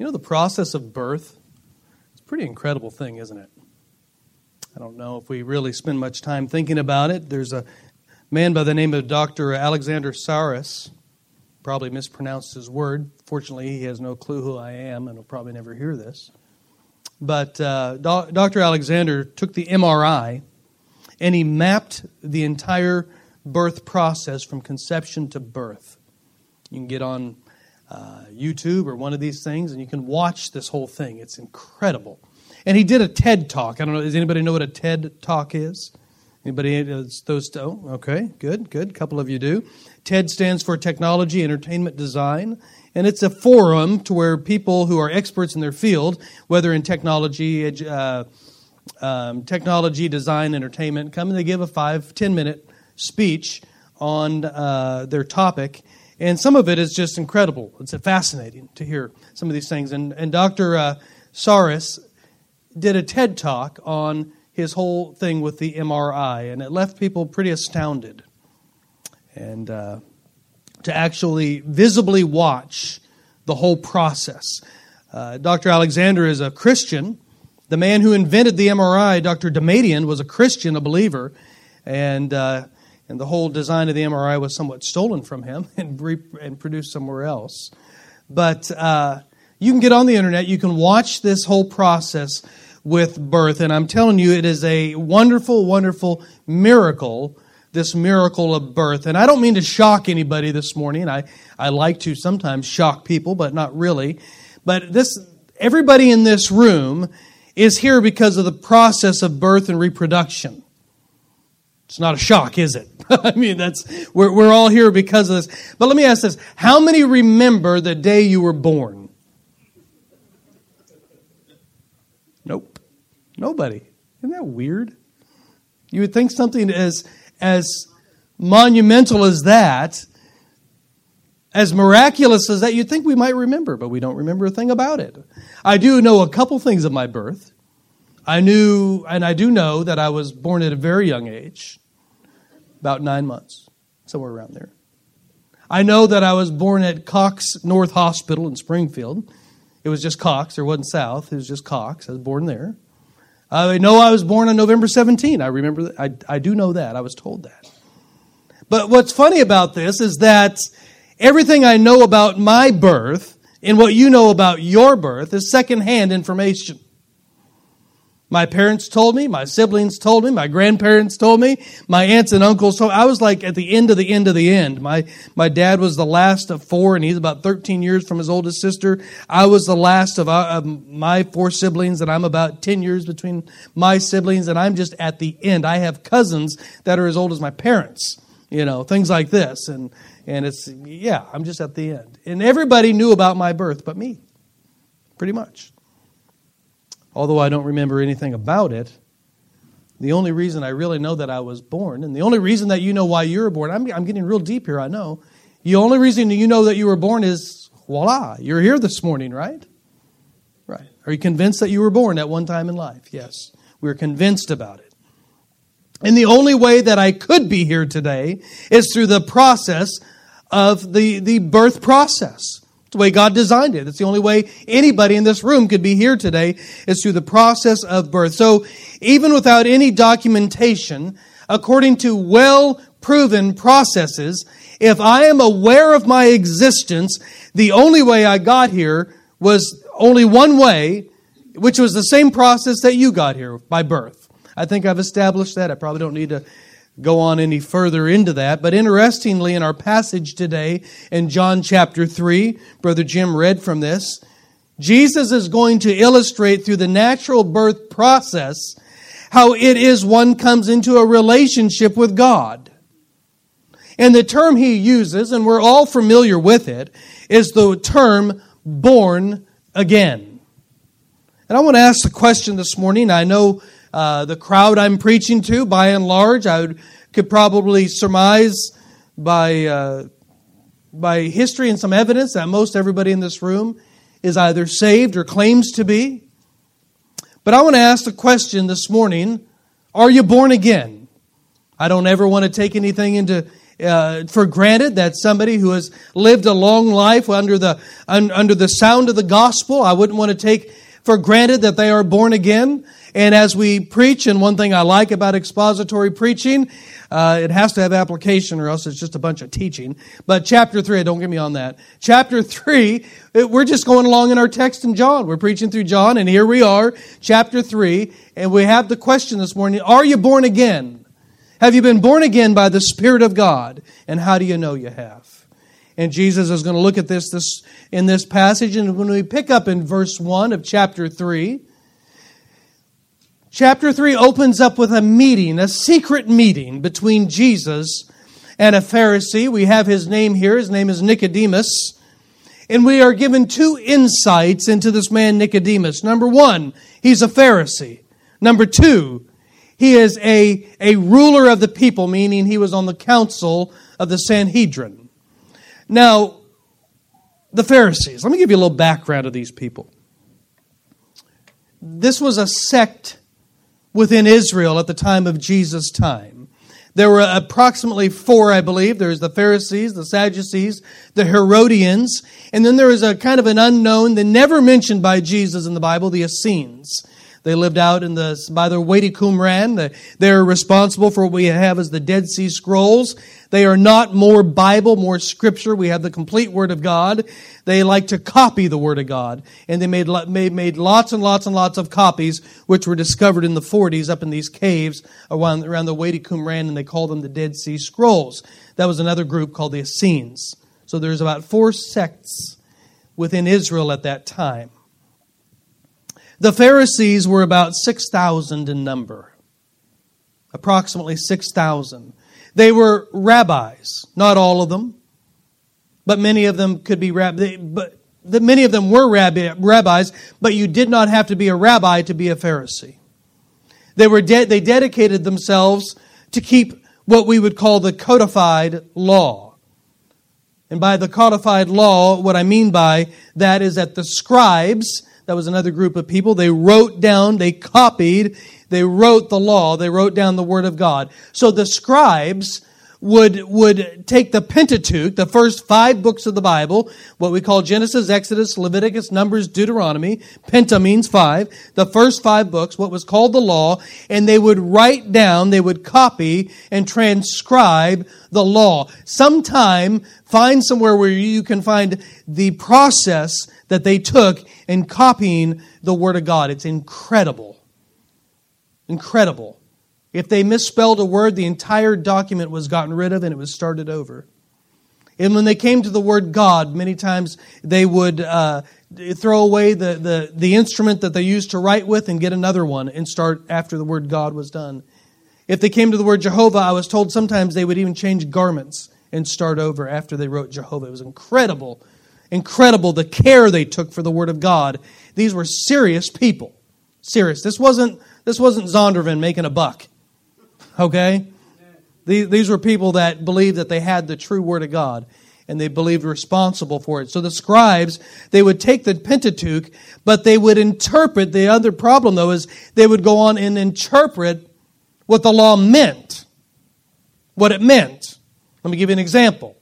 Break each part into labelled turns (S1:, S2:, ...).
S1: You know, the process of birth, it's a pretty incredible thing, isn't it? I don't know if we really spend much time thinking about it. There's a man by the name of Dr. Alexander Saris, probably mispronounced his word. Fortunately, he has no clue who I am and will probably never hear this. But uh, Do- Dr. Alexander took the MRI and he mapped the entire birth process from conception to birth. You can get on uh, YouTube or one of these things and you can watch this whole thing. It's incredible. And he did a TED talk. I don't know. Does anybody know what a TED talk is? Anybody? Those? Oh, okay, good, good. A couple of you do. TED stands for Technology Entertainment Design, and it's a forum to where people who are experts in their field, whether in technology, uh, um, technology, design, entertainment, come and they give a five, ten minute speech on uh, their topic. And some of it is just incredible. It's fascinating to hear some of these things. And, and Dr. Uh, Saris did a TED talk on his whole thing with the MRI, and it left people pretty astounded. And uh, to actually visibly watch the whole process. Uh, Dr. Alexander is a Christian. The man who invented the MRI, Dr. Damadian, was a Christian, a believer, and uh, and the whole design of the MRI was somewhat stolen from him and, re- and produced somewhere else. But uh, you can get on the internet, you can watch this whole process with birth. And I'm telling you, it is a wonderful, wonderful miracle, this miracle of birth. And I don't mean to shock anybody this morning. I, I like to sometimes shock people, but not really. But this, everybody in this room is here because of the process of birth and reproduction. It's not a shock, is it? I mean, that's, we're, we're all here because of this. But let me ask this. How many remember the day you were born? Nope. Nobody. Isn't that weird? You would think something as, as monumental as that, as miraculous as that, you'd think we might remember, but we don't remember a thing about it. I do know a couple things of my birth. I knew, and I do know that I was born at a very young age, about nine months, somewhere around there. I know that I was born at Cox North Hospital in Springfield. It was just Cox, there wasn't South, it was just Cox. I was born there. I know I was born on November 17. I remember that. I, I do know that. I was told that. But what's funny about this is that everything I know about my birth and what you know about your birth is secondhand information. My parents told me, my siblings told me, my grandparents told me, my aunts and uncles told me. I was like at the end of the end of the end. My, my dad was the last of four and he's about 13 years from his oldest sister. I was the last of, uh, of my four siblings and I'm about 10 years between my siblings and I'm just at the end. I have cousins that are as old as my parents, you know, things like this. And, and it's, yeah, I'm just at the end. And everybody knew about my birth but me, pretty much although I don't remember anything about it, the only reason I really know that I was born, and the only reason that you know why you were born, I'm, I'm getting real deep here, I know. The only reason you know that you were born is voila, you're here this morning, right? Right. Are you convinced that you were born at one time in life? Yes. We're convinced about it. And the only way that I could be here today is through the process of the, the birth process. The way God designed it. It's the only way anybody in this room could be here today is through the process of birth. So even without any documentation, according to well proven processes, if I am aware of my existence, the only way I got here was only one way, which was the same process that you got here by birth. I think I've established that. I probably don't need to go on any further into that. But interestingly, in our passage today in John chapter 3, Brother Jim read from this, Jesus is going to illustrate through the natural birth process how it is one comes into a relationship with God. And the term he uses, and we're all familiar with it, is the term born again. And I want to ask the question this morning. I know uh, the crowd I'm preaching to, by and large, I would, could probably surmise by, uh, by history and some evidence that most everybody in this room is either saved or claims to be. But I want to ask the question this morning Are you born again? I don't ever want to take anything into uh, for granted that somebody who has lived a long life under the un, under the sound of the gospel. I wouldn't want to take for granted that they are born again. And as we preach, and one thing I like about expository preaching, uh, it has to have application or else it's just a bunch of teaching. But chapter three, don't get me on that. Chapter three, it, we're just going along in our text in John. We're preaching through John, and here we are, chapter three, and we have the question this morning, are you born again? Have you been born again by the Spirit of God? And how do you know you have? And Jesus is going to look at this, this in this passage. And when we pick up in verse 1 of chapter 3, Chapter 3 opens up with a meeting, a secret meeting between Jesus and a Pharisee. We have his name here. His name is Nicodemus. And we are given two insights into this man, Nicodemus. Number one, he's a Pharisee. Number two, he is a, a ruler of the people, meaning he was on the council of the Sanhedrin. Now, the Pharisees, let me give you a little background of these people. This was a sect within Israel at the time of Jesus' time. There were approximately four, I believe. There's the Pharisees, the Sadducees, the Herodians, and then there is a kind of an unknown, they never mentioned by Jesus in the Bible, the Essenes. They lived out in the by the Wadi Qumran. They're responsible for what we have as the Dead Sea Scrolls. They are not more Bible, more Scripture. We have the complete Word of God. They like to copy the Word of God, and they made made, made lots and lots and lots of copies, which were discovered in the 40s up in these caves around, around the Wadi Qumran, and they call them the Dead Sea Scrolls. That was another group called the Essenes. So there's about four sects within Israel at that time. The Pharisees were about 6,000 in number, approximately 6,000. They were rabbis, not all of them, but many of them could be rabbis. But many of them were rabbi, rabbis, but you did not have to be a rabbi to be a Pharisee. They were de- they dedicated themselves to keep what we would call the codified law. And by the codified law, what I mean by that is that the scribes that was another group of people. They wrote down, they copied, they wrote the law, they wrote down the Word of God. So the scribes would, would take the Pentateuch, the first five books of the Bible, what we call Genesis, Exodus, Leviticus, Numbers, Deuteronomy. Penta means five. The first five books, what was called the law, and they would write down, they would copy and transcribe the law. Sometime find somewhere where you can find the process that they took in copying the Word of God. It's incredible. Incredible. If they misspelled a word, the entire document was gotten rid of and it was started over. And when they came to the word God, many times they would uh, throw away the, the, the instrument that they used to write with and get another one and start after the word God was done. If they came to the word Jehovah, I was told sometimes they would even change garments and start over after they wrote Jehovah. It was incredible, incredible the care they took for the word of God. These were serious people. Serious. This wasn't, this wasn't Zondervan making a buck. Okay? These were people that believed that they had the true Word of God and they believed responsible for it. So the scribes, they would take the Pentateuch, but they would interpret. The other problem, though, is they would go on and interpret what the law meant, what it meant. Let me give you an example.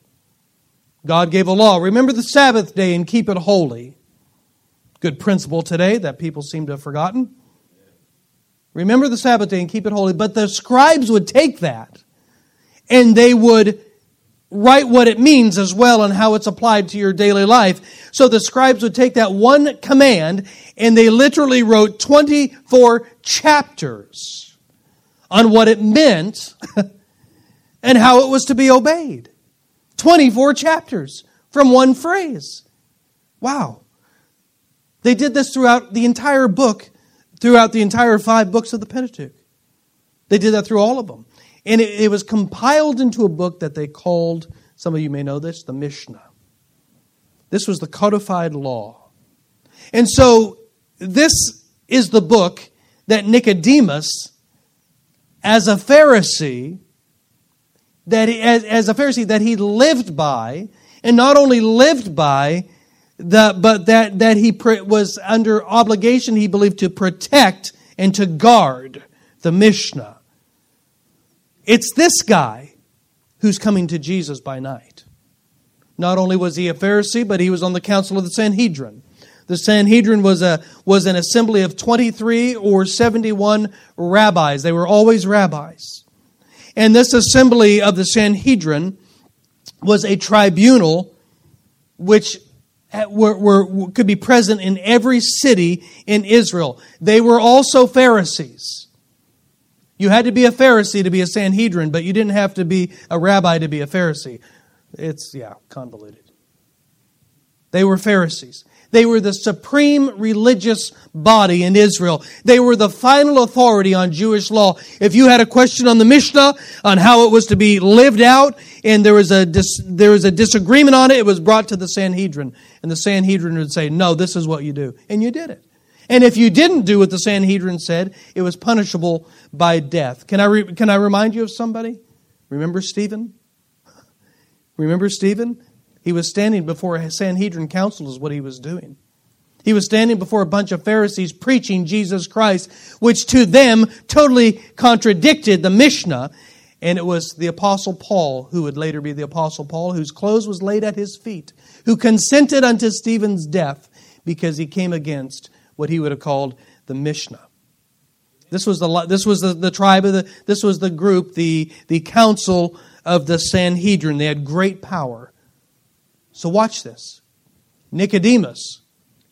S1: God gave a law. Remember the Sabbath day and keep it holy. Good principle today that people seem to have forgotten. Remember the Sabbath day and keep it holy. But the scribes would take that and they would write what it means as well and how it's applied to your daily life. So the scribes would take that one command and they literally wrote 24 chapters on what it meant and how it was to be obeyed. 24 chapters from one phrase. Wow. They did this throughout the entire book throughout the entire five books of the Pentateuch. They did that through all of them. And it, it was compiled into a book that they called, some of you may know this, the Mishnah. This was the codified law. And so this is the book that Nicodemus, as a Pharisee, that he, as, as a Pharisee that he lived by, and not only lived by, the, but that, that he was under obligation, he believed, to protect and to guard the Mishnah. It's this guy who's coming to Jesus by night. Not only was he a Pharisee, but he was on the council of the Sanhedrin. The Sanhedrin was, a, was an assembly of 23 or 71 rabbis. They were always rabbis. And this assembly of the Sanhedrin was a tribunal which eh, were, were, could be present in every city in Israel. They were also Pharisees. You had to be a Pharisee to be a Sanhedrin, but you didn't have to be a rabbi to be a Pharisee. It's, yeah, convoluted. They were Pharisees. They were the supreme religious body in Israel. They were the final authority on Jewish law. If you had a question on the Mishnah, on how it was to be lived out, and there was a, dis, there was a disagreement on it, it was brought to the Sanhedrin. And the Sanhedrin would say, no, this is what you do. And you did it. And if you didn't do what the Sanhedrin said, it was punishable by death. Can I, re- can I remind you of somebody? Remember Stephen? Remember Stephen? He was standing before a Sanhedrin council, is what he was doing. He was standing before a bunch of Pharisees preaching Jesus Christ, which to them totally contradicted the Mishnah. And it was the Apostle Paul, who would later be the Apostle Paul, whose clothes was laid at his feet, who consented unto Stephen's death because he came against what he would have called the Mishnah. This was the, this was the, the tribe of the, this was the group, the, the council of the Sanhedrin. They had great power. So watch this. Nicodemus,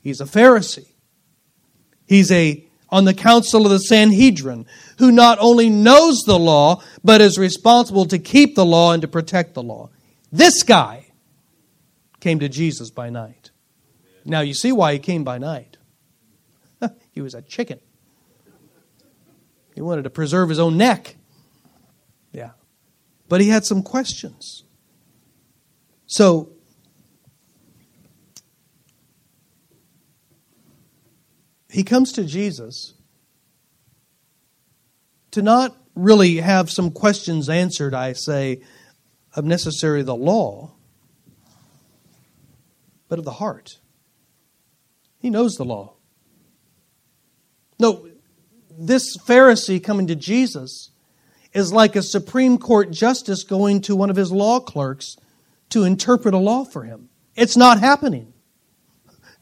S1: he's a Pharisee. He's a on the council of the Sanhedrin, who not only knows the law, but is responsible to keep the law and to protect the law. This guy came to Jesus by night. Now you see why he came by night. he was a chicken. He wanted to preserve his own neck. Yeah. But he had some questions. So he comes to Jesus to not really have some questions answered, I say, of necessarily the law, but of the heart. He knows the law. No, this Pharisee coming to Jesus is like a Supreme Court justice going to one of his law clerks to interpret a law for him. It's not happening.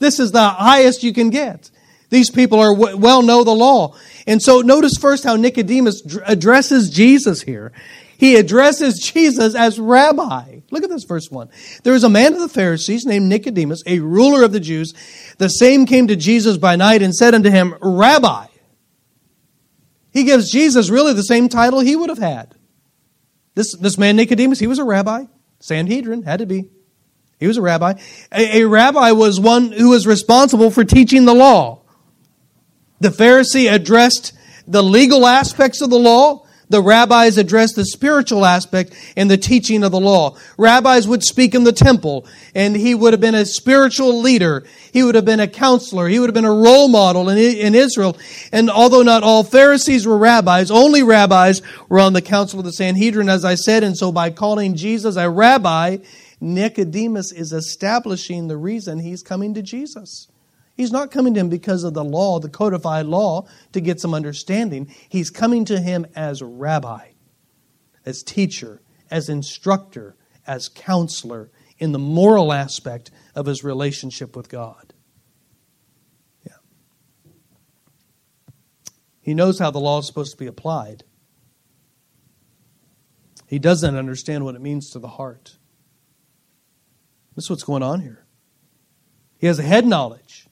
S1: This is the highest you can get. These people are well know the law. And so notice first how Nicodemus addresses Jesus here. He addresses Jesus as rabbi. Look at this verse 1. There was a man of the Pharisees named Nicodemus, a ruler of the Jews. The same came to Jesus by night and said unto him, Rabbi. He gives Jesus really the same title he would have had. This, this man Nicodemus, he was a rabbi. Sanhedrin, had to be. He was a rabbi. A, a rabbi was one who was responsible for teaching the law. The Pharisee addressed the legal aspects of the law. The rabbis addressed the spiritual aspect and the teaching of the law. Rabbis would speak in the temple, and he would have been a spiritual leader. He would have been a counselor. He would have been a role model in, in Israel. And although not all Pharisees were rabbis, only rabbis were on the council of the Sanhedrin, as I said. And so by calling Jesus a rabbi, Nicodemus is establishing the reason he's coming to Jesus. He's not coming to him because of the law, the codified law, to get some understanding. He's coming to him as rabbi, as teacher, as instructor, as counselor in the moral aspect of his relationship with God. Yeah. He knows how the law is supposed to be applied. He doesn't understand what it means to the heart. This is what's going on here. He has a head knowledge.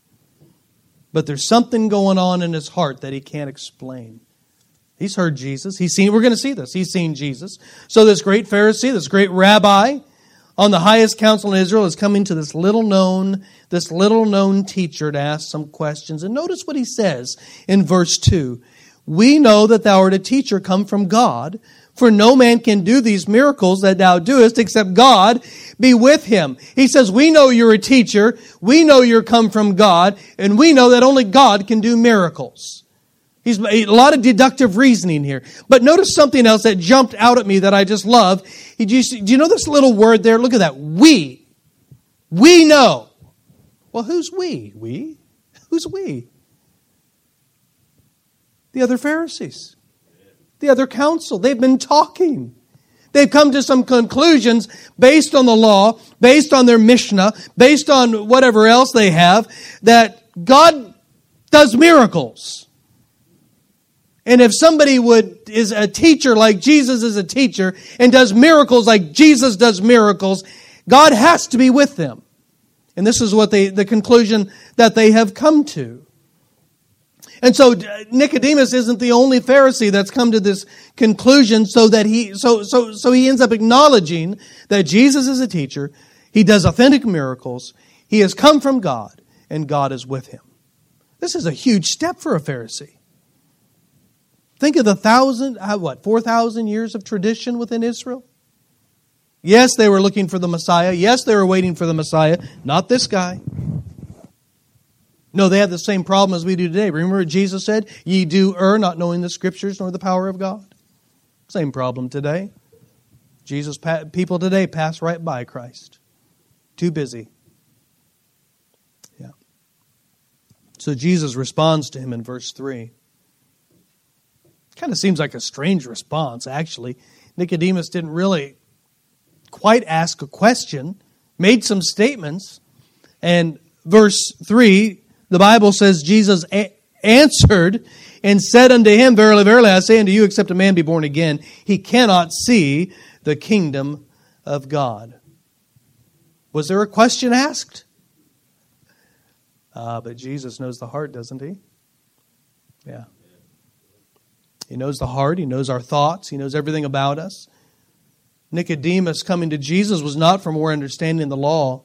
S1: But there's something going on in his heart that he can't explain. He's heard Jesus. He's seen, we're going to see this. He's seen Jesus. So this great Pharisee, this great rabbi on the highest council in Israel is coming to this little known, this little known teacher to ask some questions. And notice what he says in verse 2. We know that thou art a teacher come from God, for no man can do these miracles that thou doest except God be with him. He says, we know you're a teacher. We know you're come from God and we know that only God can do miracles. He's a lot of deductive reasoning here. But notice something else that jumped out at me that I just love. do you know this little word there? Look at that. We. We know. Well, who's we? We? Who's we? The other Pharisees the other council. They've been talking. They've come to some conclusions based on the law, based on their Mishnah, based on whatever else they have, that God does miracles. And if somebody would is a teacher like Jesus is a teacher and does miracles like Jesus does miracles, God has to be with them. And this is what they the conclusion that they have come to. And so Nicodemus isn't the only Pharisee that's come to this conclusion so that he so so so he ends up acknowledging that Jesus is a teacher, he does authentic miracles, he has come from God and God is with him. This is a huge step for a Pharisee. Think of the thousand, uh, what, 4,000 years of tradition within Israel? Yes, they were looking for the Messiah. Yes, they were waiting for the Messiah. Not this guy. No, they had the same problem as we do today. Remember Jesus said, Ye do err, not knowing the scriptures nor the power of God? Same problem today. Jesus, people today pass right by Christ. Too busy. Yeah. So Jesus responds to him in verse 3. Kind of seems like a strange response, actually. Nicodemus didn't really quite ask a question, made some statements. And verse 3, the Bible says, Jesus a- answered and said unto him, Verily, verily, I say unto you, except a man be born again, he cannot see the kingdom of God. Was there a question asked? Uh, but Jesus knows the heart, doesn't he? Yeah. He knows the heart, He knows our thoughts, He knows everything about us. Nicodemus coming to Jesus was not for more understanding the law.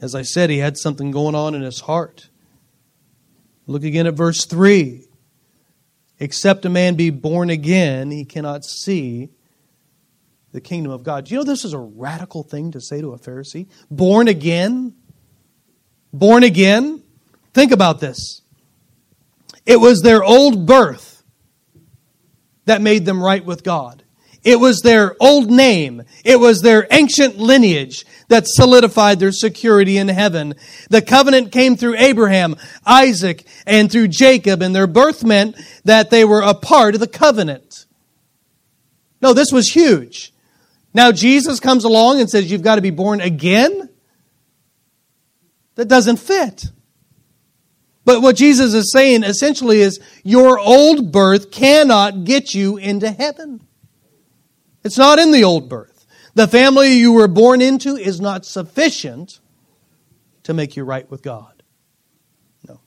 S1: As I said, he had something going on in his heart. Look again at verse 3. Except a man be born again, he cannot see the kingdom of God. Do you know this is a radical thing to say to a Pharisee? Born again? Born again? Think about this. It was their old birth that made them right with God. It was their old name. It was their ancient lineage that solidified their security in heaven. The covenant came through Abraham, Isaac, and through Jacob, and their birth meant that they were a part of the covenant. No, this was huge. Now Jesus comes along and says, You've got to be born again? That doesn't fit. But what Jesus is saying essentially is your old birth cannot get you into heaven. It's not in the old birth. The family you were born into is not sufficient to make you right with God. No.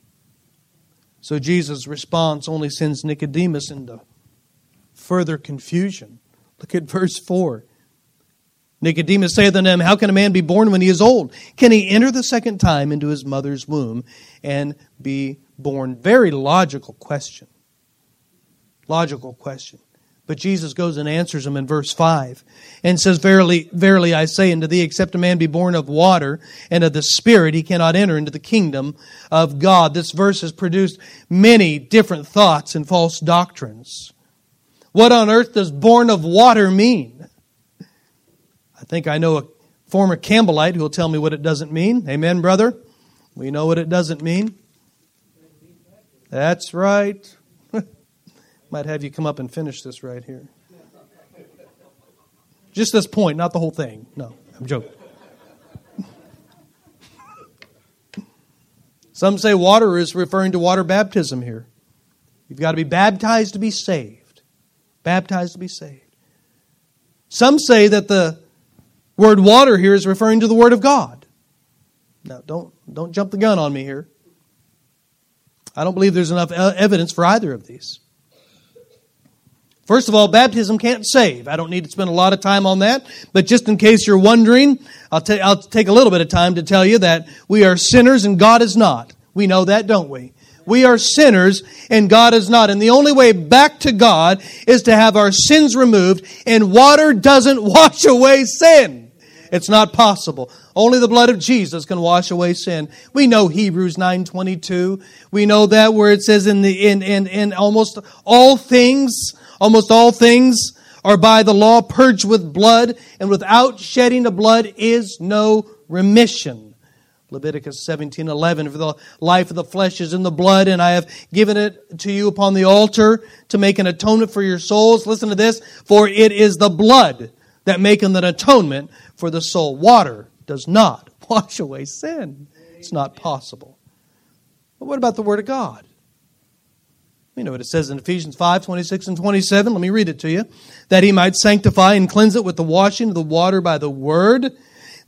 S1: So Jesus' response only sends Nicodemus into further confusion. Look at verse 4. Nicodemus saith unto him, How can a man be born when he is old? Can he enter the second time into his mother's womb and be born? Very logical question. Logical question. But Jesus goes and answers him in verse 5 and says, Verily, verily I say unto thee, except a man be born of water and of the Spirit, he cannot enter into the kingdom of God. This verse has produced many different thoughts and false doctrines. What on earth does born of water mean? I think I know a former Campbellite who will tell me what it doesn't mean. Amen, brother? We know what it doesn't mean. That's right. Might have you come up and finish this right here. Just this point, not the whole thing. No, I'm joking. Some say water is referring to water baptism here. You've got to be baptized to be saved. Baptized to be saved. Some say that the word water here is referring to the Word of God. Now, don't, don't jump the gun on me here. I don't believe there's enough evidence for either of these. First of all, baptism can't save. I don't need to spend a lot of time on that, but just in case you're wondering, I'll, ta- I'll take a little bit of time to tell you that we are sinners and God is not. We know that, don't we? We are sinners and God is not. And the only way back to God is to have our sins removed, and water doesn't wash away sin. It's not possible. Only the blood of Jesus can wash away sin. We know Hebrews 9:22. We know that where it says in the in in in almost all things, almost all things are by the law purged with blood, and without shedding of blood is no remission. Leviticus 17:11 for the life of the flesh is in the blood and I have given it to you upon the altar to make an atonement for your souls. Listen to this, for it is the blood that maketh an atonement for the soul. Water does not wash away sin. It's not possible. But what about the Word of God? You know what it says in Ephesians 5 26 and 27. Let me read it to you. That he might sanctify and cleanse it with the washing of the water by the Word,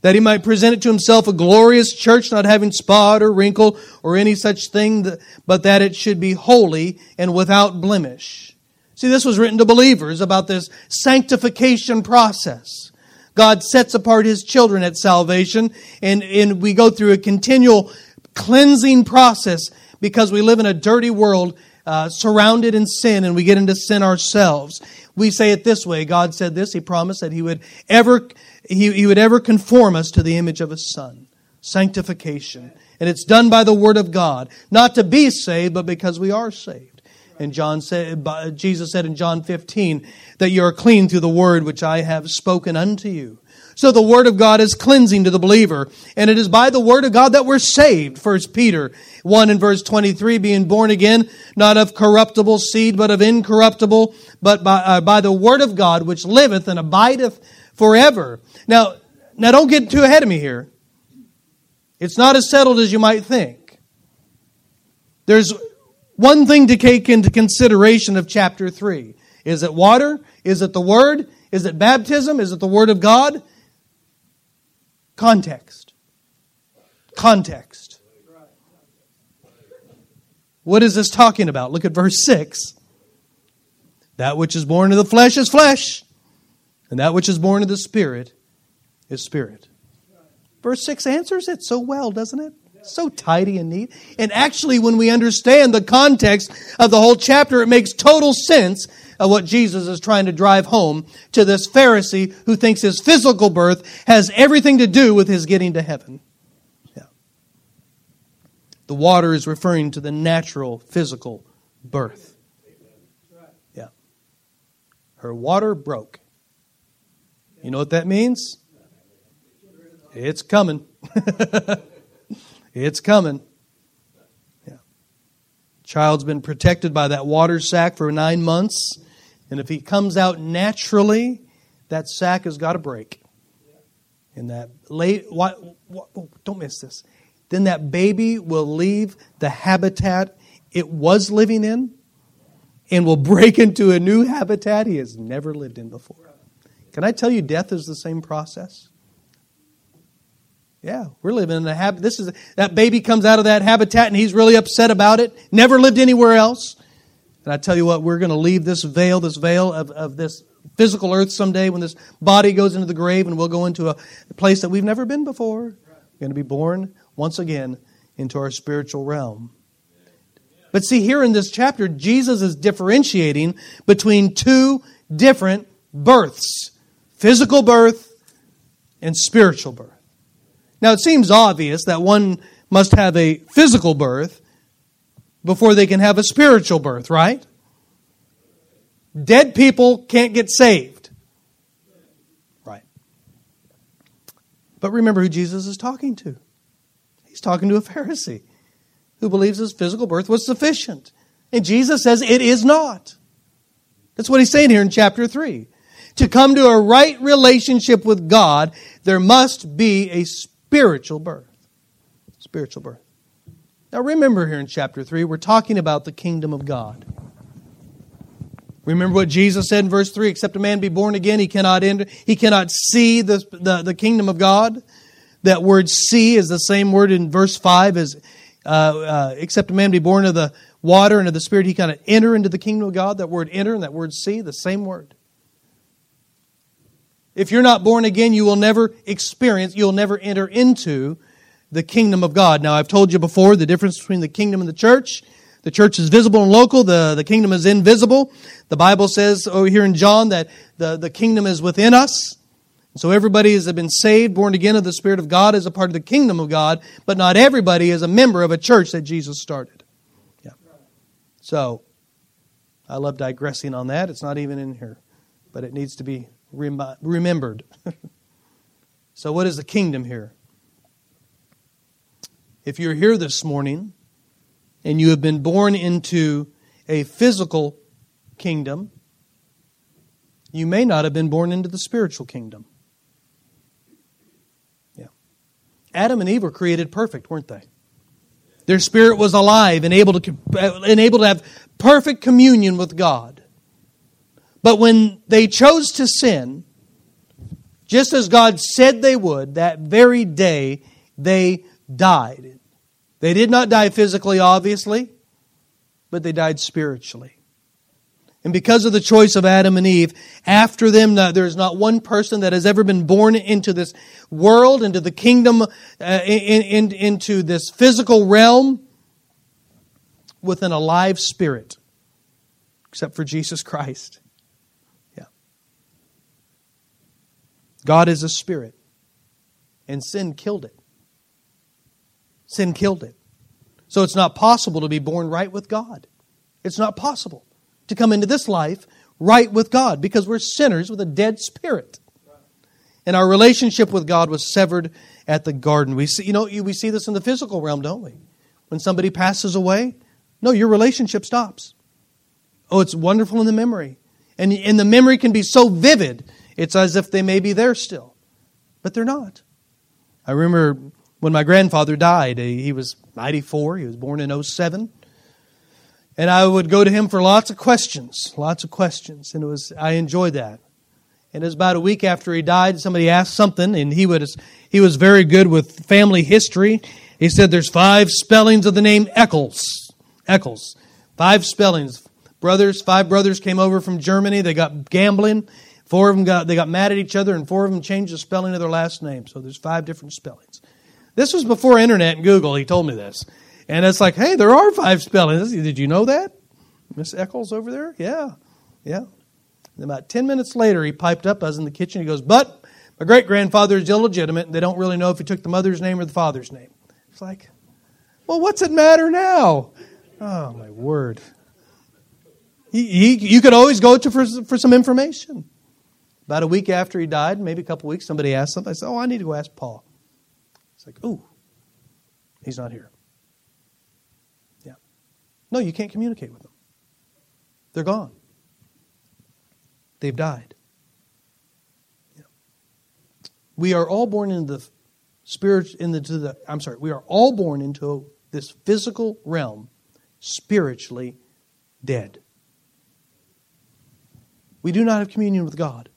S1: that he might present it to himself a glorious church, not having spot or wrinkle or any such thing, but that it should be holy and without blemish. See, this was written to believers about this sanctification process. God sets apart his children at salvation, and, and we go through a continual cleansing process because we live in a dirty world uh, surrounded in sin and we get into sin ourselves. We say it this way God said this, He promised that He would ever, he, he would ever conform us to the image of His Son. Sanctification. And it's done by the Word of God. Not to be saved, but because we are saved. And John said, Jesus said in John 15 that you are clean through the word which I have spoken unto you. So the Word of God is cleansing to the believer. And it is by the Word of God that we're saved. First Peter 1 and verse 23, being born again, not of corruptible seed, but of incorruptible, but by, uh, by the Word of God, which liveth and abideth forever. Now, now don't get too ahead of me here. It's not as settled as you might think. There's one thing to take into consideration of chapter 3. Is it water? Is it the Word? Is it baptism? Is it the Word of God? Context. Context. What is this talking about? Look at verse 6. That which is born of the flesh is flesh, and that which is born of the Spirit is spirit. Verse 6 answers it so well, doesn't it? So tidy and neat. And actually, when we understand the context of the whole chapter, it makes total sense of what Jesus is trying to drive home to this Pharisee who thinks his physical birth has everything to do with his getting to heaven. Yeah. The water is referring to the natural physical birth. Yeah. Her water broke. You know what that means? It's coming. it's coming. Child's been protected by that water sac for nine months. And if he comes out naturally, that sac has got to break. And that late, what, what, oh, don't miss this. Then that baby will leave the habitat it was living in and will break into a new habitat he has never lived in before. Can I tell you, death is the same process? Yeah, we're living in a habit. This is that baby comes out of that habitat and he's really upset about it. Never lived anywhere else. And I tell you what, we're going to leave this veil, this veil of, of this physical earth someday when this body goes into the grave and we'll go into a place that we've never been before. We're going to be born once again into our spiritual realm. But see, here in this chapter, Jesus is differentiating between two different births physical birth and spiritual birth. Now, it seems obvious that one must have a physical birth before they can have a spiritual birth, right? Dead people can't get saved. Right. But remember who Jesus is talking to. He's talking to a Pharisee who believes his physical birth was sufficient. And Jesus says it is not. That's what he's saying here in chapter 3. To come to a right relationship with God, there must be a spiritual birth. Spiritual birth. Now remember here in chapter 3, we're talking about the kingdom of God. Remember what Jesus said in verse 3 except a man be born again, he cannot enter, he cannot see the, the, the kingdom of God. That word see is the same word in verse 5 as uh, uh, except a man be born of the water and of the Spirit, he cannot enter into the kingdom of God. That word enter and that word see, the same word. If you're not born again, you will never experience, you'll never enter into the kingdom of God. Now, I've told you before the difference between the kingdom and the church. The church is visible and local. The, the kingdom is invisible. The Bible says over here in John that the, the kingdom is within us. So everybody has been saved, born again of the Spirit of God as a part of the kingdom of God, but not everybody is a member of a church that Jesus started. Yeah. So, I love digressing on that. It's not even in here, but it needs to be rem- remembered. so, what is the kingdom here? If you're here this morning and you have been born into a physical kingdom, you may not have been born into the spiritual kingdom. Yeah. Adam and Eve were created perfect, weren't they? Their spirit was alive and able to, uh, and able to have perfect communion with God. But when they chose to sin, just as God said they would, that very day they died. They did not die physically, obviously, but they died spiritually. And because of the choice of Adam and Eve, after them, there's not one person that has ever been born into this world, into the kingdom, uh, in, in, into this physical realm with an alive spirit, except for Jesus Christ. Yeah. God is a spirit, and sin killed it. Sin killed it. So it's not possible to be born right with God. It's not possible to come into this life right with God because we're sinners with a dead spirit. And our relationship with God was severed at the garden. We see, you know, we see this in the physical realm, don't we? When somebody passes away, no, your relationship stops. Oh, it's wonderful in the memory. And, and the memory can be so vivid, it's as if they may be there still. But they're not. I remember when my grandfather died, he was 94, he was born in 07. And I would go to him for lots of questions, lots of questions, and it was I enjoyed that. And it was about a week after he died, somebody asked something, and he was he was very good with family history. He said there's five spellings of the name Eccles. Eccles. Five spellings. Brothers, five brothers came over from Germany. They got gambling. Four of them got they got mad at each other, and four of them changed the spelling of their last name. So there's five different spellings. This was before internet and Google. He told me this. And it's like, hey, there are five spellings. Did you know that? Miss Eccles over there? Yeah. Yeah. And about 10 minutes later, he piped up. I was in the kitchen. He goes, but my great grandfather is illegitimate, and they don't really know if he took the mother's name or the father's name. It's like, well, what's it matter now? Oh, my word. He, he, you could always go to for, for some information. About a week after he died, maybe a couple weeks, somebody asked something. I said, Oh, I need to go ask Paul. It's like, Ooh, he's not here. Yeah. No, you can't communicate with them. They're gone. They've died. Yeah. We are all born into the spirit into the I'm sorry, we are all born into this physical realm spiritually dead. We do not have communion with God.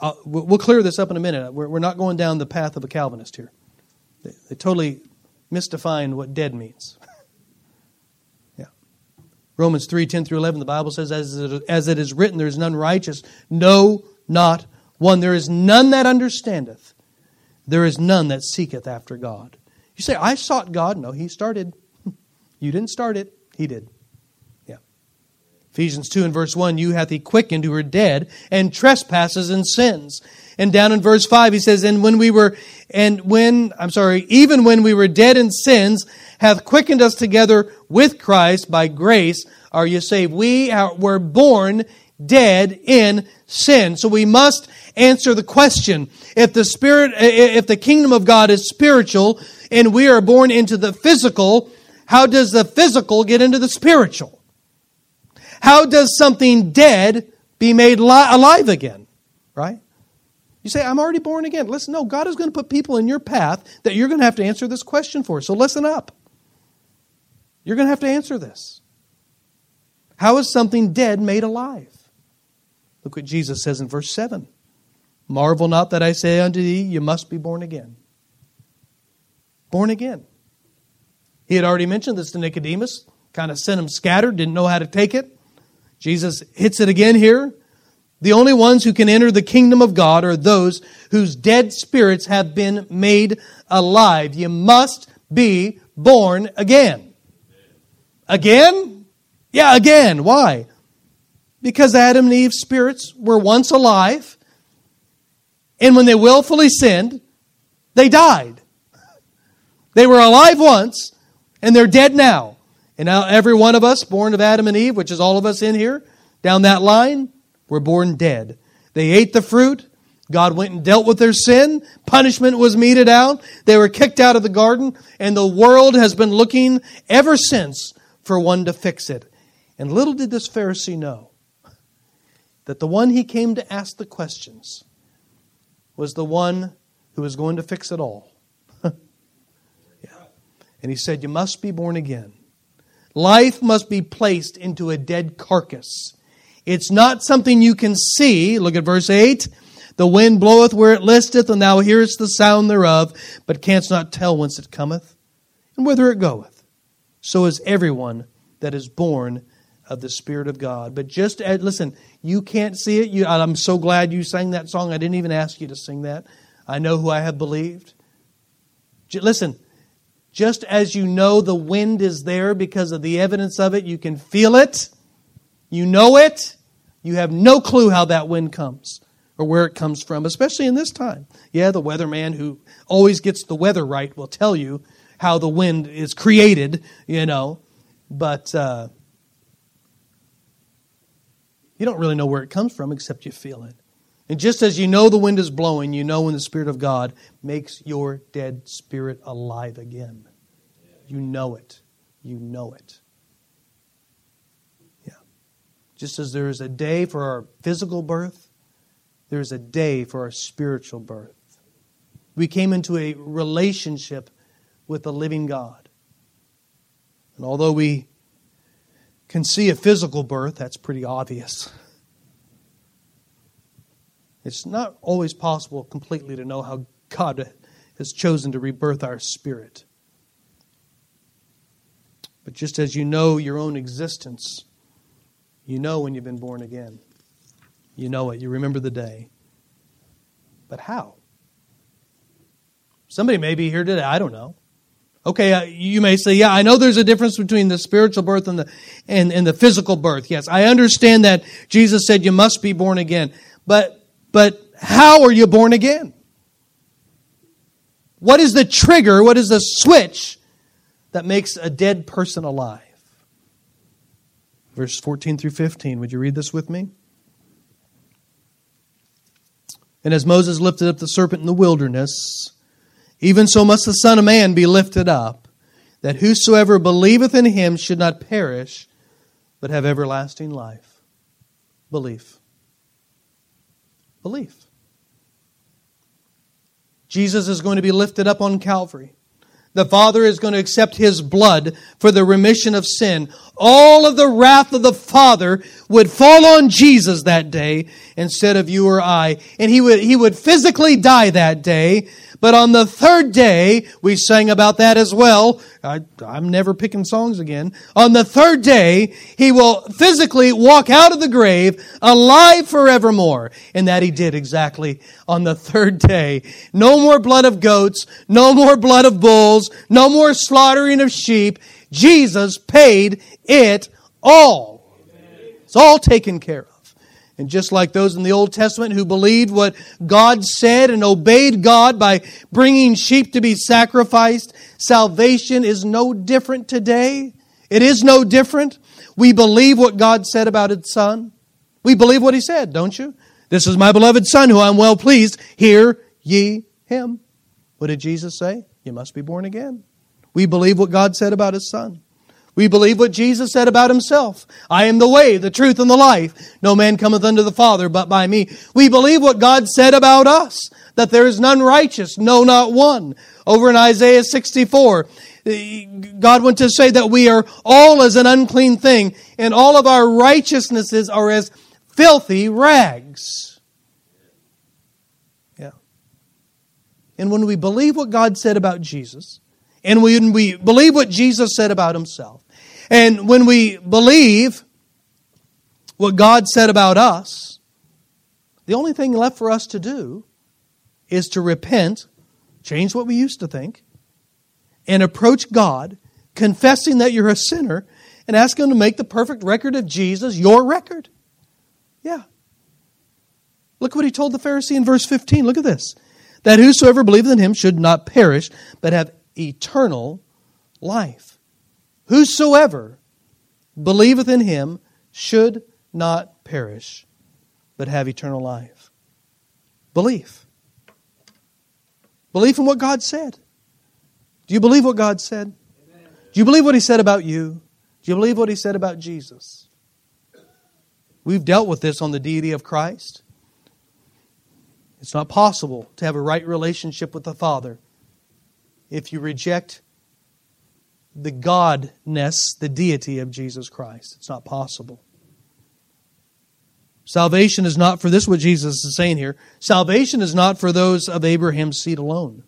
S1: Uh, we'll clear this up in a minute. We're, we're, not going down the path of a Calvinist here. They, they totally misdefine what dead means. Yeah. Romans 3 10 through 11, the Bible says, as it, as it is written, there is none righteous, no, not one. There is none that understandeth, there is none that seeketh after God. You say, I sought God. No, He started. You didn't start it, He did. Ephesians 2 and verse 1 You hath He quickened who were dead, and trespasses and sins. And down in verse 5, he says, And when we were, and when, I'm sorry, even when we were dead in sins, hath quickened us together with Christ by grace are you saved. We are, were born dead in sin. So we must answer the question. If the spirit, if the kingdom of God is spiritual and we are born into the physical, how does the physical get into the spiritual? How does something dead be made alive again? Right? You say, I'm already born again. Listen, no, God is going to put people in your path that you're going to have to answer this question for. So listen up. You're going to have to answer this. How is something dead made alive? Look what Jesus says in verse 7 Marvel not that I say unto thee, you must be born again. Born again. He had already mentioned this to Nicodemus, kind of sent him scattered, didn't know how to take it. Jesus hits it again here. The only ones who can enter the kingdom of God are those whose dead spirits have been made alive. You must be born again. Again? Yeah, again. Why? Because Adam and Eve's spirits were once alive, and when they willfully sinned, they died. They were alive once, and they're dead now. And now every one of us, born of Adam and Eve, which is all of us in here, down that line, were born dead. They ate the fruit. God went and dealt with their sin. Punishment was meted out. They were kicked out of the garden, and the world has been looking ever since for one to fix it. And little did this Pharisee know that the one he came to ask the questions was the one who was going to fix it all. yeah. And he said, You must be born again. Life must be placed into a dead carcass. It's not something you can see. Look at verse 8. The wind bloweth where it listeth, and thou hearest the sound thereof, but canst not tell whence it cometh, and whither it goeth. So is everyone that is born of the Spirit of God. But just as, listen, you can't see it. You, I'm so glad you sang that song. I didn't even ask you to sing that. I know who I have believed. Listen, just as you know the wind is there because of the evidence of it, you can feel it, you know it, you have no clue how that wind comes or where it comes from, especially in this time. Yeah, the weatherman who always gets the weather right will tell you how the wind is created, you know, but uh, you don't really know where it comes from except you feel it. And just as you know the wind is blowing, you know when the Spirit of God makes your dead spirit alive again. You know it. You know it. Yeah. Just as there is a day for our physical birth, there is a day for our spiritual birth. We came into a relationship with the living God. And although we can see a physical birth, that's pretty obvious. It's not always possible completely to know how God has chosen to rebirth our spirit. But just as you know your own existence, you know when you've been born again. You know it. You remember the day. But how? Somebody may be here today. I don't know. Okay, uh, you may say, yeah, I know there's a difference between the spiritual birth and the and, and the physical birth. Yes, I understand that Jesus said you must be born again. But but how are you born again? What is the trigger? What is the switch that makes a dead person alive? Verse 14 through 15. Would you read this with me? And as Moses lifted up the serpent in the wilderness, even so must the Son of Man be lifted up, that whosoever believeth in him should not perish, but have everlasting life. Belief belief. Jesus is going to be lifted up on Calvary. The Father is going to accept His blood for the remission of sin. All of the wrath of the Father would fall on Jesus that day instead of you or I. And He would, He would physically die that day but on the third day, we sang about that as well. I, am never picking songs again. On the third day, he will physically walk out of the grave alive forevermore. And that he did exactly on the third day. No more blood of goats, no more blood of bulls, no more slaughtering of sheep. Jesus paid it all. It's all taken care of. And just like those in the Old Testament who believed what God said and obeyed God by bringing sheep to be sacrificed, salvation is no different today. It is no different. We believe what God said about His Son. We believe what He said, don't you? This is my beloved Son who I'm well pleased. Hear ye Him. What did Jesus say? You must be born again. We believe what God said about His Son. We believe what Jesus said about himself. I am the way, the truth, and the life. No man cometh unto the Father but by me. We believe what God said about us, that there is none righteous, no, not one. Over in Isaiah 64, eh, God went to say that we are all as an unclean thing, and all of our righteousnesses are as filthy rags. Yeah. And when we believe what God said about Jesus, and when we believe what Jesus said about himself, and when we believe what God said about us, the only thing left for us to do is to repent, change what we used to think, and approach God, confessing that you're a sinner, and ask Him to make the perfect record of Jesus your record. Yeah. Look what He told the Pharisee in verse 15. Look at this. That whosoever believeth in Him should not perish, but have eternal life. Whosoever believeth in him should not perish, but have eternal life. Belief. Belief in what God said. Do you believe what God said? Do you believe what He said about you? Do you believe what He said about Jesus? We've dealt with this on the deity of Christ. It's not possible to have a right relationship with the Father if you reject the godness, the deity of Jesus Christ. It's not possible. Salvation is not for this, what Jesus is saying here. Salvation is not for those of Abraham's seed alone.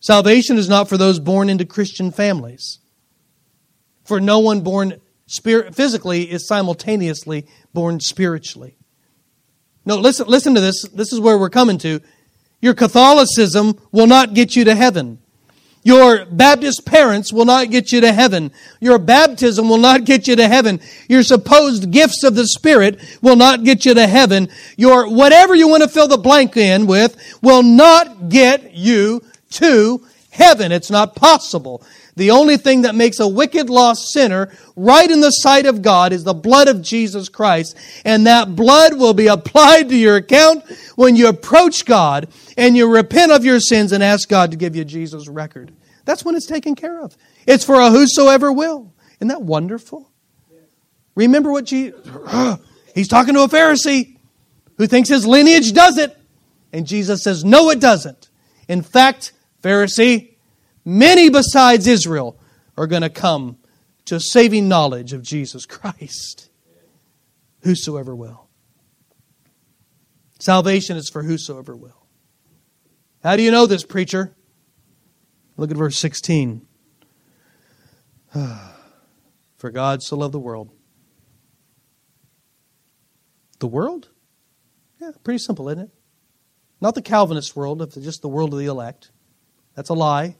S1: Salvation is not for those born into Christian families. For no one born spirit, physically is simultaneously born spiritually. No, listen, listen to this. This is where we're coming to. Your Catholicism will not get you to heaven. Your Baptist parents will not get you to heaven. Your baptism will not get you to heaven. Your supposed gifts of the Spirit will not get you to heaven. Your whatever you want to fill the blank in with will not get you to heaven. It's not possible. The only thing that makes a wicked lost sinner right in the sight of God is the blood of Jesus Christ. And that blood will be applied to your account when you approach God and you repent of your sins and ask God to give you Jesus' record. That's when it's taken care of. It's for a whosoever will. Isn't that wonderful? Remember what Jesus, he's talking to a Pharisee who thinks his lineage does it. And Jesus says, no, it doesn't. In fact, Pharisee, Many besides Israel are going to come to saving knowledge of Jesus Christ. Whosoever will. Salvation is for whosoever will. How do you know this, preacher? Look at verse 16. For God so loved the world. The world? Yeah, pretty simple, isn't it? Not the Calvinist world, just the world of the elect. That's a lie.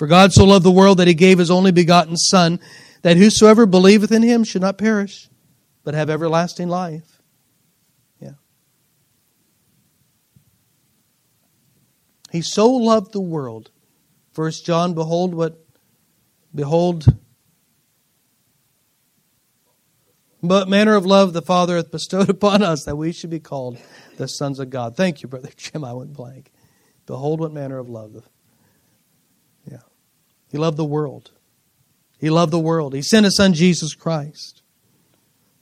S1: For God so loved the world that he gave his only begotten Son, that whosoever believeth in him should not perish, but have everlasting life. Yeah. He so loved the world. First John, behold what behold what manner of love the Father hath bestowed upon us that we should be called the sons of God. Thank you, Brother Jim. I went blank. Behold what manner of love the he loved the world. He loved the world. He sent his son Jesus Christ.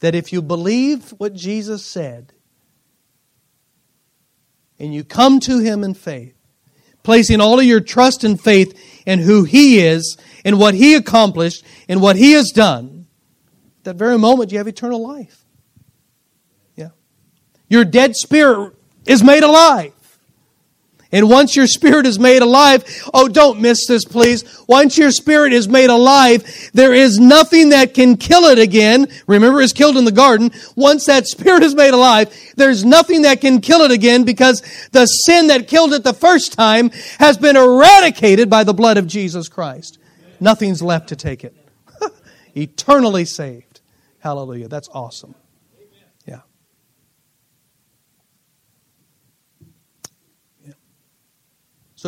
S1: That if you believe what Jesus said and you come to him in faith, placing all of your trust and faith in who he is and what he accomplished and what he has done, that very moment you have eternal life. Yeah. Your dead spirit is made alive. And once your spirit is made alive, oh, don't miss this, please. Once your spirit is made alive, there is nothing that can kill it again. Remember, it's killed in the garden. Once that spirit is made alive, there's nothing that can kill it again because the sin that killed it the first time has been eradicated by the blood of Jesus Christ. Nothing's left to take it. Eternally saved. Hallelujah. That's awesome.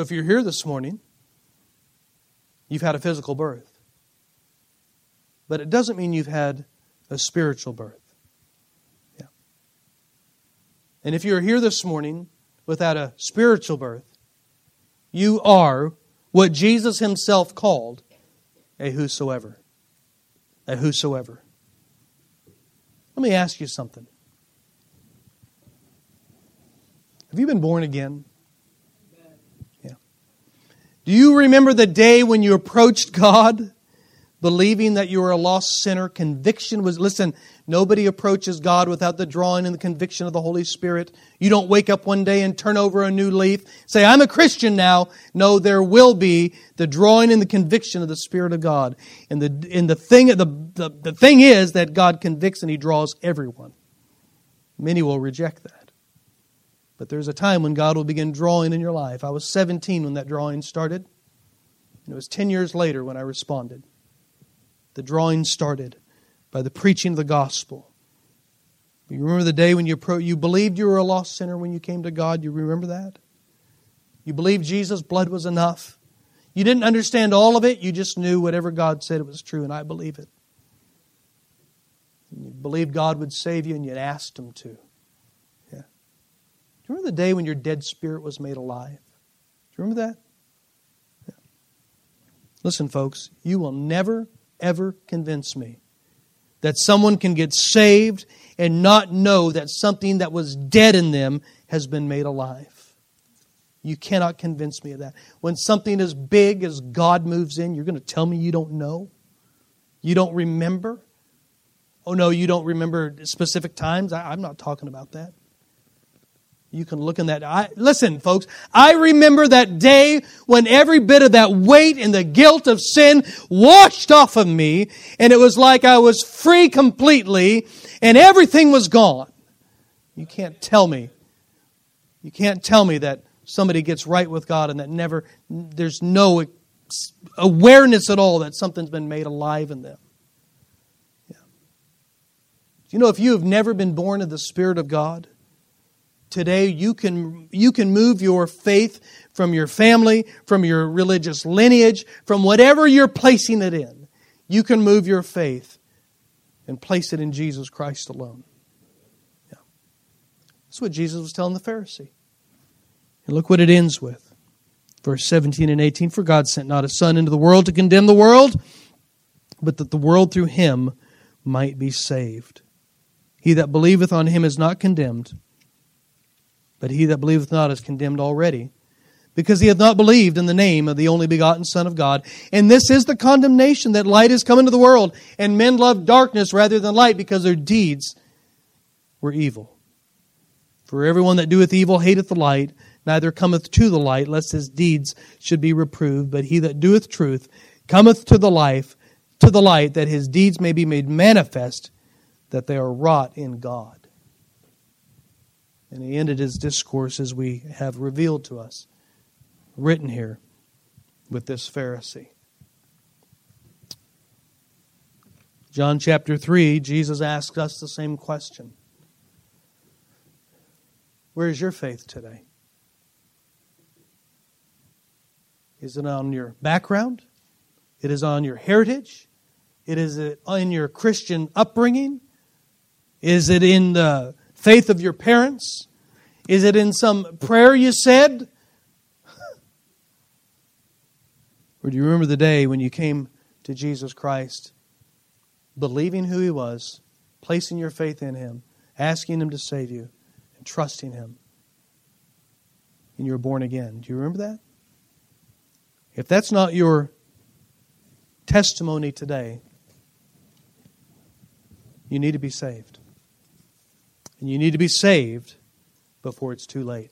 S1: So if you're here this morning, you've had a physical birth. But it doesn't mean you've had a spiritual birth. Yeah. And if you're here this morning without a spiritual birth, you are what Jesus himself called a whosoever. A whosoever. Let me ask you something. Have you been born again? Do you remember the day when you approached God believing that you were a lost sinner? Conviction was, listen, nobody approaches God without the drawing and the conviction of the Holy Spirit. You don't wake up one day and turn over a new leaf, say, I'm a Christian now. No, there will be the drawing and the conviction of the Spirit of God. And the, and the thing, the, the, the thing is that God convicts and He draws everyone. Many will reject that. But there's a time when God will begin drawing in your life. I was 17 when that drawing started. And it was 10 years later when I responded. The drawing started by the preaching of the gospel. You remember the day when you, pro- you believed you were a lost sinner when you came to God? You remember that? You believed Jesus' blood was enough. You didn't understand all of it. You just knew whatever God said it was true, and I believe it. And you believed God would save you, and you asked Him to. Remember the day when your dead spirit was made alive? Do you remember that? Listen, folks, you will never, ever convince me that someone can get saved and not know that something that was dead in them has been made alive. You cannot convince me of that. When something as big as God moves in, you're going to tell me you don't know? You don't remember? Oh, no, you don't remember specific times? I, am not talking about that. You can look in that. I, listen, folks, I remember that day when every bit of that weight and the guilt of sin washed off of me, and it was like I was free completely, and everything was gone. You can't tell me. You can't tell me that somebody gets right with God and that never, there's no awareness at all that something's been made alive in them. Yeah. You know if you have never been born of the Spirit of God, today you can you can move your faith from your family from your religious lineage from whatever you're placing it in. You can move your faith and place it in jesus christ alone. Yeah. that's what jesus was telling the pharisee. And look what it ends with. Verse 17 and 18 for god sent not a son into the world to condemn the world but that the world through him might be saved. He that believeth on him is not condemned but he that believeth not is condemned already, because he hath not believed in the name of the only begotten Son of God. And this is the condemnation that light is come into the world, and men love darkness rather than light, because their deeds were evil. For everyone that doeth evil hateth the light, neither cometh to the light, lest his deeds should be reproved. But he that doeth truth cometh to the life, to the light, that his deeds may be made manifest, that they are wrought in God. And he ended his discourse as we have revealed to us, written here with this Pharisee. John chapter 3, Jesus asks us the same question Where is your faith today? Is it on your background? It is on your heritage? It is in your Christian upbringing? Is it in the faith of your parents? Is it in some prayer you said? or do you remember the day when you came to Jesus Christ, believing who He was, placing your faith in Him, asking Him to save you, and trusting Him? And you were born again. Do you remember that? If that's not your testimony today, you need to be saved. And you need to be saved before it's too late.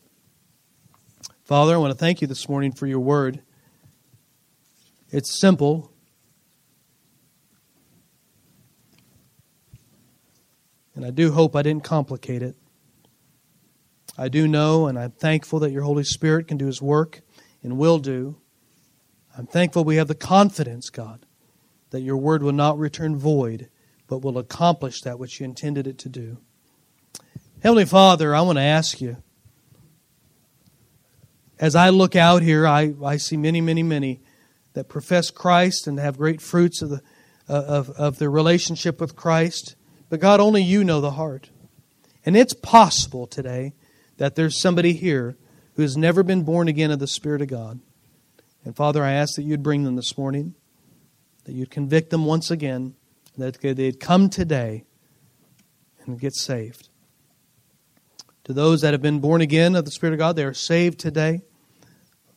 S1: Father, I want to thank you this morning for your word. It's simple. And I do hope I didn't complicate it. I do know, and I'm thankful that your Holy Spirit can do his work and will do. I'm thankful we have the confidence, God, that your word will not return void, but will accomplish that which you intended it to do. Heavenly Father, I want to ask you, as I look out here, I, I see many, many, many that profess Christ and have great fruits of, the, uh, of, of their relationship with Christ. But God, only you know the heart. And it's possible today that there's somebody here who has never been born again of the Spirit of God. And Father, I ask that you'd bring them this morning, that you'd convict them once again, that they'd come today and get saved. To those that have been born again of the Spirit of God, they are saved today.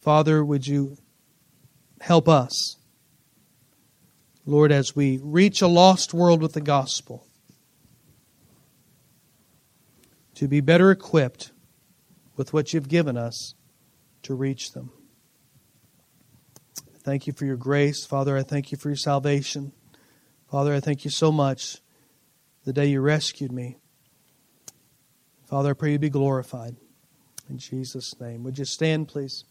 S1: Father, would you help us, Lord, as we reach a lost world with the gospel, to be better equipped with what you've given us to reach them. Thank you for your grace. Father, I thank you for your salvation. Father, I thank you so much the day you rescued me. Father, I pray you be glorified. In Jesus' name. Would you stand, please?